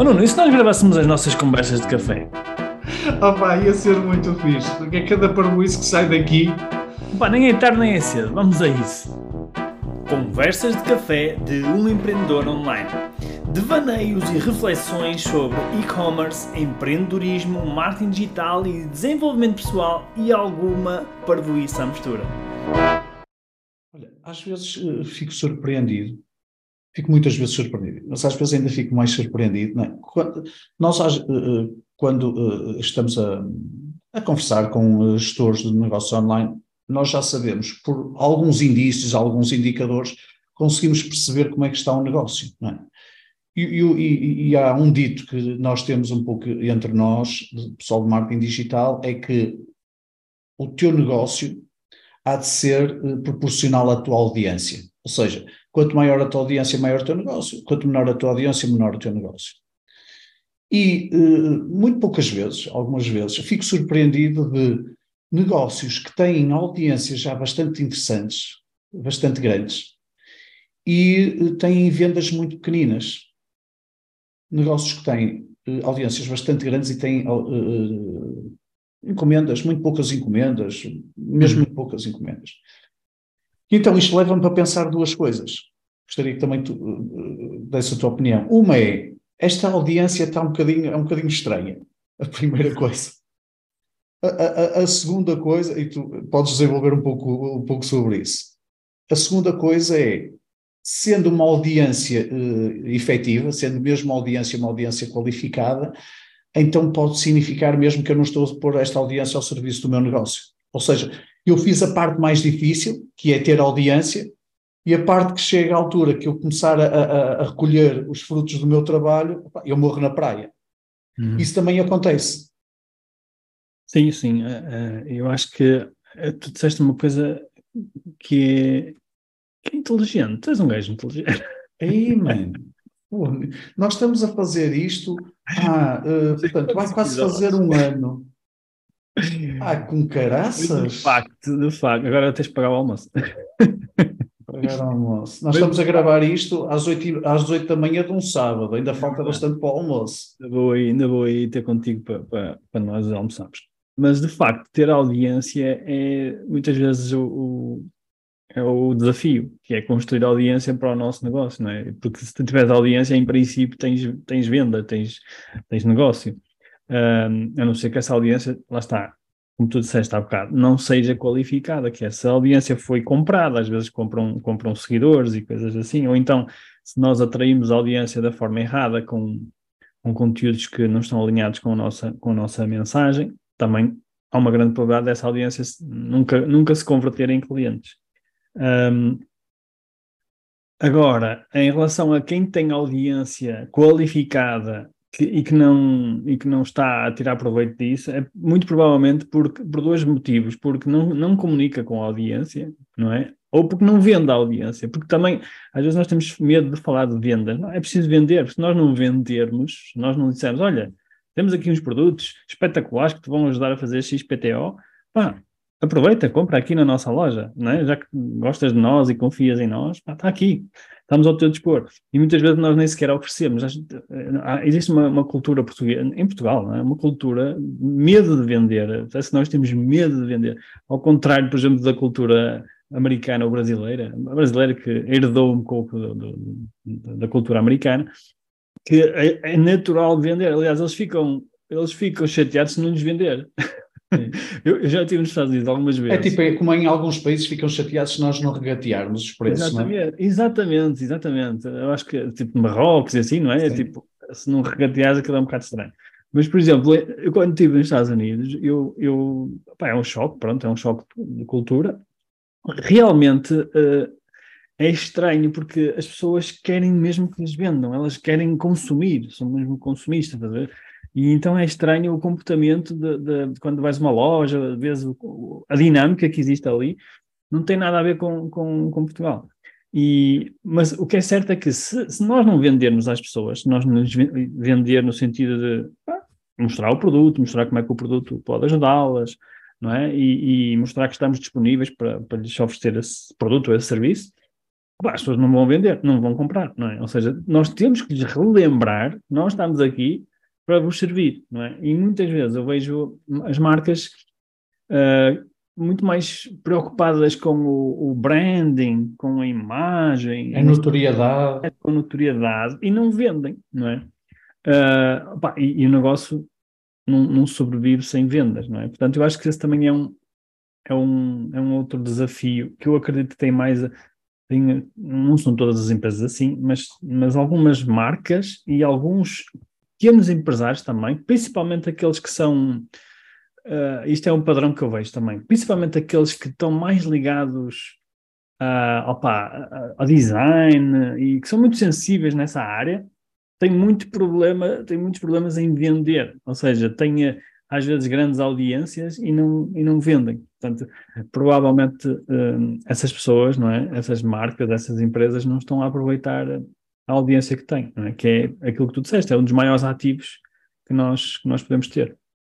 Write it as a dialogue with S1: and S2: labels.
S1: Oh Nuno, e se nós gravássemos as nossas conversas de café?
S2: Oh pá, ia ser muito fixe, porque é cada parboice que sai daqui.
S1: Pá, nem é tarde nem é cedo, vamos a isso. Conversas de café de um empreendedor online. Devaneios e reflexões sobre e-commerce, empreendedorismo, marketing digital e desenvolvimento pessoal e alguma parvoíça à mistura.
S2: Olha, às vezes uh, fico surpreendido, fico muitas vezes surpreendido, mas às vezes ainda fico mais surpreendido. É? Quando, nós, uh, quando uh, estamos a, a, conversar com gestores de negócios online, nós já sabemos, por alguns indícios, alguns indicadores, conseguimos perceber como é que está o negócio. É? E, e, e, há um dito que nós temos um pouco entre nós, pessoal de marketing digital, é que o teu negócio há de ser proporcional à tua audiência. Ou seja, quanto maior a tua audiência, maior o teu negócio, quanto menor a tua audiência, menor o teu negócio. E uh, muito poucas vezes, algumas vezes, fico surpreendido de negócios que têm audiências já bastante interessantes, bastante grandes, e uh, têm vendas muito pequeninas negócios que têm uh, audiências bastante grandes e têm uh, encomendas, muito poucas encomendas, mesmo uhum. muito poucas encomendas. Então, isto leva-me para pensar duas coisas. Gostaria que também tu uh, desse a tua opinião. Uma é, esta audiência está um bocadinho, é um bocadinho estranha, a primeira coisa. A, a, a, segunda coisa, e tu podes desenvolver um pouco, um pouco sobre isso. A segunda coisa é, sendo uma audiência uh, efetiva, sendo mesmo uma audiência uma audiência qualificada, então pode significar mesmo que eu não estou a pôr esta audiência ao serviço do meu negócio. Ou seja, eu fiz a parte mais difícil, que é ter audiência, e a parte que chega à altura que eu começar a, a, a recolher os frutos do meu trabalho, eu morro na praia. Uhum. Isso também acontece.
S1: Sim, sim. Uh, eu acho que uh, tu disseste uma coisa que é, que inteligente, tu és um gajo inteligente.
S2: Ei, mano, nós estamos a fazer isto, ah, uh, portanto, vai quase fazer um ano. Ah, com caraças?
S1: De facto, de facto. Agora tens de pagar o almoço.
S2: Pagar o almoço. Nós estamos a gravar isto às 8, às 8 da manhã de um sábado, ainda falta bastante para o almoço.
S1: Ainda vou aí, ainda vou aí ter contigo para, para, para nós almoçarmos. Mas, de facto, ter audiência é muitas vezes o, o é o desafio, que é construir audiência para o nosso negócio, não é? Porque se tu tiveres audiência, em princípio tens, tens venda, tens, tens negócio. Um, a não ser que essa audiência, lá está, como tu disseste há bocado, não seja qualificada, que essa audiência foi comprada, às vezes compram, compram seguidores e coisas assim, ou então se nós atraímos a audiência da forma errada, com, com conteúdos que não estão alinhados com a nossa, com a nossa mensagem, também há uma grande probabilidade dessa audiência nunca, nunca se converter em clientes. Um, agora, em relação a quem tem audiência qualificada que, e, que não, e que não está a tirar proveito disso, é muito provavelmente por, por dois motivos. Porque não, não comunica com a audiência, não é? Ou porque não vende a audiência. Porque também, às vezes, nós temos medo de falar de vendas. Não, é preciso vender. Se nós não vendermos, nós não dissermos, olha, temos aqui uns produtos espetaculares que te vão ajudar a fazer XPTO, pá, aproveita, compra aqui na nossa loja, é? já que gostas de nós e confias em nós, está aqui, estamos ao teu dispor. E muitas vezes nós nem sequer oferecemos. Existe uma, uma cultura portuguesa, em Portugal, é? uma cultura medo de vender. Que nós temos medo de vender. Ao contrário, por exemplo, da cultura americana ou brasileira, a brasileira que herdou um pouco do, do, da cultura americana, que é, é natural vender. Aliás, eles ficam, eles ficam chateados se não lhes vender. Eu, eu, já estive nos Estados Unidos algumas vezes.
S2: É tipo, é como em alguns países ficam chateados se nós não regatearmos os preços,
S1: exatamente,
S2: não é?
S1: Exatamente, exatamente. Eu acho que tipo Marrocos e assim, não é? é tipo, se não regateares aquilo é um bocado estranho. Mas, por exemplo, eu quando estive nos Estados Unidos, eu, eu pá, é um choque, pronto, é um choque de cultura. Realmente uh, é estranho porque as pessoas querem mesmo que lhes vendam, elas querem consumir, são mesmo consumistas, estás a ver? E então é estranho o comportamento de, de, de quando vais a uma loja, vezes a dinâmica que existe ali, não tem nada a ver com, com, com Portugal. E, mas o que é certo é que se, se, nós não vendermos às pessoas, se nós nos vender no sentido de mostrar o produto, mostrar como é que o produto pode ajudá-las, não é? E, e, mostrar que estamos disponíveis para, para lhes oferecer esse produto ou esse serviço, as pessoas não vão vender, não vão comprar, não é? Ou seja, nós temos que lhes relembrar nós estamos aqui para vos servir, não é? E muitas vezes eu vejo as marcas uh, muito mais preocupadas com o, o, branding, com a imagem,
S2: a notoriedade,
S1: com a notoriedade e não vendem, não é? Uh, pá, e, e, o negócio não, não, sobrevive sem vendas, não é? Portanto, eu acho que esse também é um, é um, é um outro desafio que eu acredito que tem mais. Tem, não são todas as empresas assim, mas, mas algumas marcas e alguns pequenos empresários também, principalmente aqueles que são. Uh, isto é um padrão que eu vejo também, principalmente aqueles que estão mais ligados uh, opa, ao design e que são muito sensíveis nessa área, tem muito problema, tem muitos problemas em vender, ou seja, tem às vezes grandes audiências e não, e não vendem. Portanto, provavelmente um, essas pessoas, não é? Essas marcas, essas empresas não estão a aproveitar a audiência que não é? Que é aquilo que tu disseste, é um dos maiores ativos que nós, que nós podemos ter.